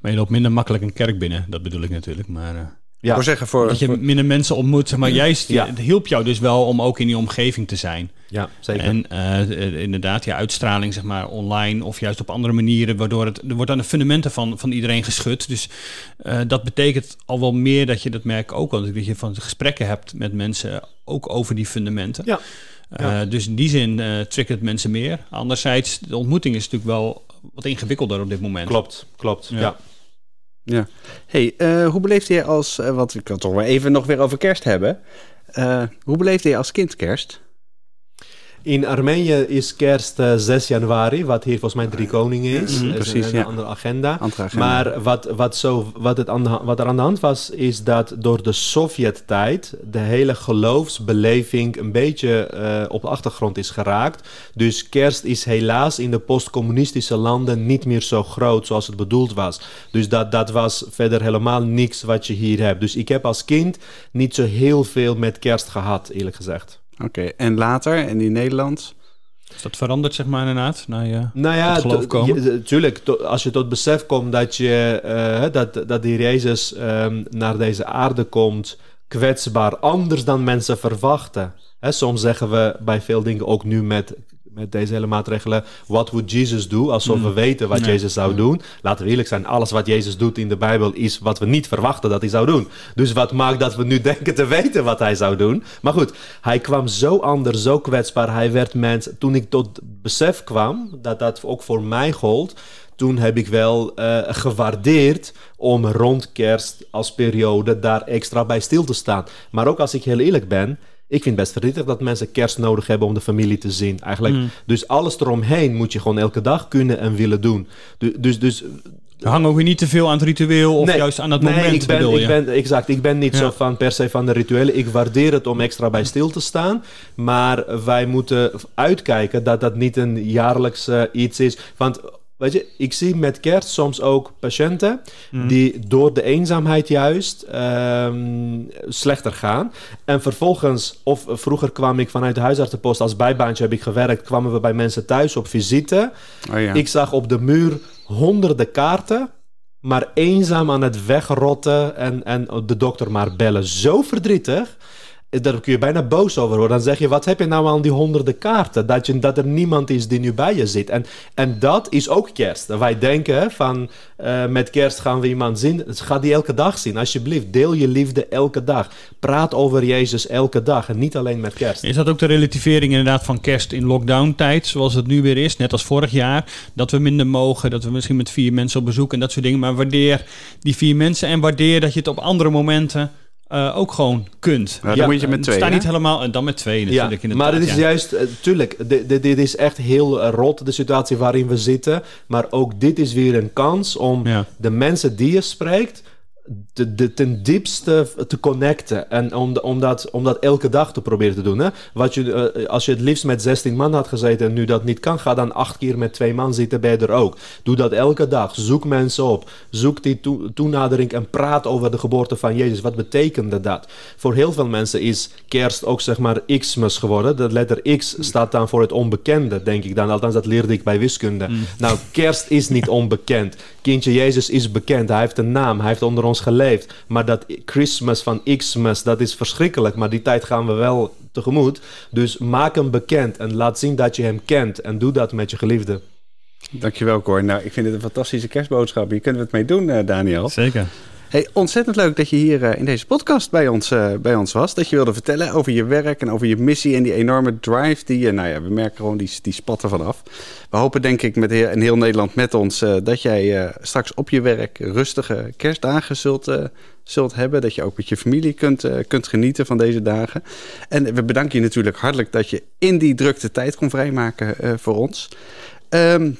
Maar je loopt minder makkelijk een kerk binnen, dat bedoel ik natuurlijk. Maar, uh... Ja. Voor zeggen voor, dat je minder mensen ontmoet. Maar juist, ja. het hielp jou dus wel om ook in die omgeving te zijn. Ja, zeker. En uh, inderdaad, ja, uitstraling zeg maar online of juist op andere manieren, waardoor het, er wordt aan de fundamenten van, van iedereen geschud. Dus uh, dat betekent al wel meer dat je dat merkt ook al, dat je van gesprekken hebt met mensen ook over die fundamenten. Ja. ja. Uh, dus in die zin uh, triggert mensen meer. Anderzijds, de ontmoeting is natuurlijk wel wat ingewikkelder op dit moment. Klopt, klopt. ja. Ja. Hey, uh, hoe beleefde je als, wat ik kan toch wel even nog weer over kerst hebben. Uh, hoe beleefde je als kind kerst? In Armenië is kerst uh, 6 januari, wat hier volgens mij drie koningen is. Mm, precies, een, een andere, agenda. andere, agenda. Maar wat, wat, zo, wat, het aan de, wat er aan de hand was, is dat door de Sovjet-tijd de hele geloofsbeleving een beetje uh, op de achtergrond is geraakt. Dus kerst is helaas in de postcommunistische landen niet meer zo groot zoals het bedoeld was. Dus dat, dat was verder helemaal niks wat je hier hebt. Dus ik heb als kind niet zo heel veel met kerst gehad, eerlijk gezegd. Oké, en later, en in Nederland? Is dat veranderd, zeg maar, inderdaad? Na je nou ja, geloof komen? tuurlijk. als je tot besef komt dat, je, uh, dat, dat die Jezus um, naar deze aarde komt, kwetsbaar, anders dan mensen verwachten. Hè, soms zeggen we bij veel dingen ook nu met met deze hele maatregelen. What would Jesus do? Alsof we mm. weten wat Jezus zou doen. Laten we eerlijk zijn, alles wat Jezus doet in de Bijbel is wat we niet verwachten dat hij zou doen. Dus wat maakt dat we nu denken te weten wat hij zou doen? Maar goed, hij kwam zo anders, zo kwetsbaar. Hij werd mens. Toen ik tot besef kwam dat dat ook voor mij gold toen heb ik wel uh, gewaardeerd om rond kerst als periode daar extra bij stil te staan. Maar ook als ik heel eerlijk ben, ik vind het best verdrietig dat mensen kerst nodig hebben om de familie te zien. Eigenlijk. Mm. Dus alles eromheen moet je gewoon elke dag kunnen en willen doen. Dus, dus, dus Hang ook weer niet te veel aan het ritueel of juist aan dat nee, moment, ik ben, ik ben, exact. Ik ben niet zo van per se van de rituelen. Ik waardeer het om extra bij stil te staan. Maar wij moeten uitkijken dat dat niet een jaarlijks uh, iets is. Want Weet je, ik zie met kerst soms ook patiënten mhm. die door de eenzaamheid juist um, slechter gaan. En vervolgens, of vroeger kwam ik vanuit de huisartsenpost als bijbaantje heb ik gewerkt, kwamen we bij mensen thuis op visite. Oh ja. Ik zag op de muur honderden kaarten, maar eenzaam aan het wegrotten en, en de dokter maar bellen. Zo verdrietig daar kun je bijna boos over worden. Dan zeg je, wat heb je nou aan die honderden kaarten? Dat, je, dat er niemand is die nu bij je zit. En, en dat is ook kerst. Wij denken van, uh, met kerst gaan we iemand zien. Ga die elke dag zien, alsjeblieft. Deel je liefde elke dag. Praat over Jezus elke dag en niet alleen met kerst. Is dat ook de relativering inderdaad van kerst in lockdown-tijd, zoals het nu weer is, net als vorig jaar? Dat we minder mogen, dat we misschien met vier mensen op bezoek en dat soort dingen. Maar waardeer die vier mensen en waardeer dat je het op andere momenten uh, ook gewoon kunt. Ja, dan moet je met twee. Sta niet helemaal en dan met twee natuurlijk. Ja, maar het is juist, uh, tuurlijk, dit, dit is echt heel uh, rot de situatie waarin we zitten. Maar ook dit is weer een kans om de mensen die je spreekt de, de, ten diepste te connecten. En om, om, dat, om dat elke dag te proberen te doen. Hè? Wat je, uh, als je het liefst met 16 man had gezeten en nu dat niet kan, ga dan acht keer met twee man zitten bij er ook. Doe dat elke dag. Zoek mensen op. Zoek die to toenadering en praat over de geboorte van Jezus. Wat betekende dat? Voor heel veel mensen is kerst ook zeg maar Xmas geworden. De letter X staat dan voor het onbekende, denk ik dan. Althans, dat leerde ik bij wiskunde. Mm. Nou, kerst is niet onbekend. Kindje Jezus is bekend. Hij heeft een naam. Hij heeft onder ons geleefd. Maar dat Christmas van Xmas, dat is verschrikkelijk. Maar die tijd gaan we wel tegemoet. Dus maak hem bekend en laat zien dat je hem kent. En doe dat met je geliefde. Dankjewel Cor. Nou, ik vind het een fantastische kerstboodschap. Hier kunnen we het mee doen, uh, Daniel. Zeker. Hey, ontzettend leuk dat je hier uh, in deze podcast bij ons, uh, bij ons was. Dat je wilde vertellen over je werk en over je missie en die enorme drive die je... Nou ja, we merken gewoon die, die spatten vanaf. We hopen denk ik met heel, in heel Nederland met ons... Uh, dat jij straks op je werk rustige kerstdagen zult, zult hebben. Dat je ook met je familie kunt, kunt genieten van deze dagen. En we bedanken je natuurlijk hartelijk dat je in die drukte tijd kon vrijmaken voor ons. Um,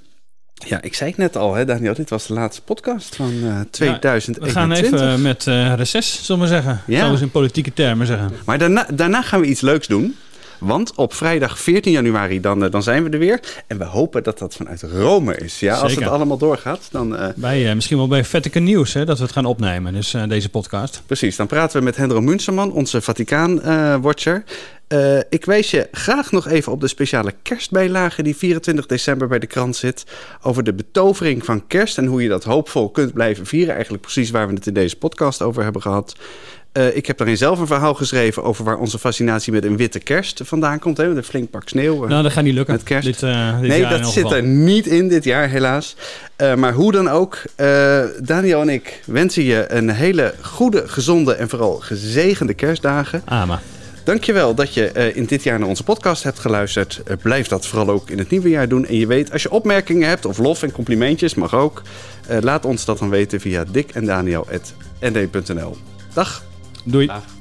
ja, ik zei het net al, hè, Daniel. Dit was de laatste podcast van uh, 2021. we gaan even met uh, reces, zullen we zeggen. Ja. Zoals in politieke termen zeggen. Maar daarna, daarna gaan we iets leuks doen. Want op vrijdag 14 januari dan, uh, dan zijn we er weer. En we hopen dat dat vanuit Rome is. Ja, als het allemaal doorgaat. Dan, uh, bij, uh, misschien wel bij Vatican Nieuws hè, dat we het gaan opnemen. Dus deze podcast. Precies, dan praten we met Hendro Munsterman, onze Vaticaan-watcher. Uh, ik wijs je graag nog even op de speciale kerstbijlage die 24 december bij de krant zit. Over de betovering van kerst en hoe je dat hoopvol kunt blijven vieren. Eigenlijk precies waar we het in deze podcast over hebben gehad. Uh, ik heb daarin zelf een verhaal geschreven over waar onze fascinatie met een witte kerst vandaan komt. Hè, met een flink pak sneeuw. Uh, nou, dat gaat niet lukken. Met kerst. Dit, dit nee, dat zit er niet in dit jaar, helaas. maar hoe dan ook, Daniel en ik wensen je een hele goede, gezonde en vooral gezegende kerstdagen. Amen. Dankjewel dat je in dit jaar naar onze podcast hebt geluisterd. Blijf dat vooral ook in het nieuwe jaar doen. En je weet, als je opmerkingen hebt of lof en complimentjes, mag ook. Laat ons dat dan weten via dikendaniel.nd.nl. Dag. Doei. Dag.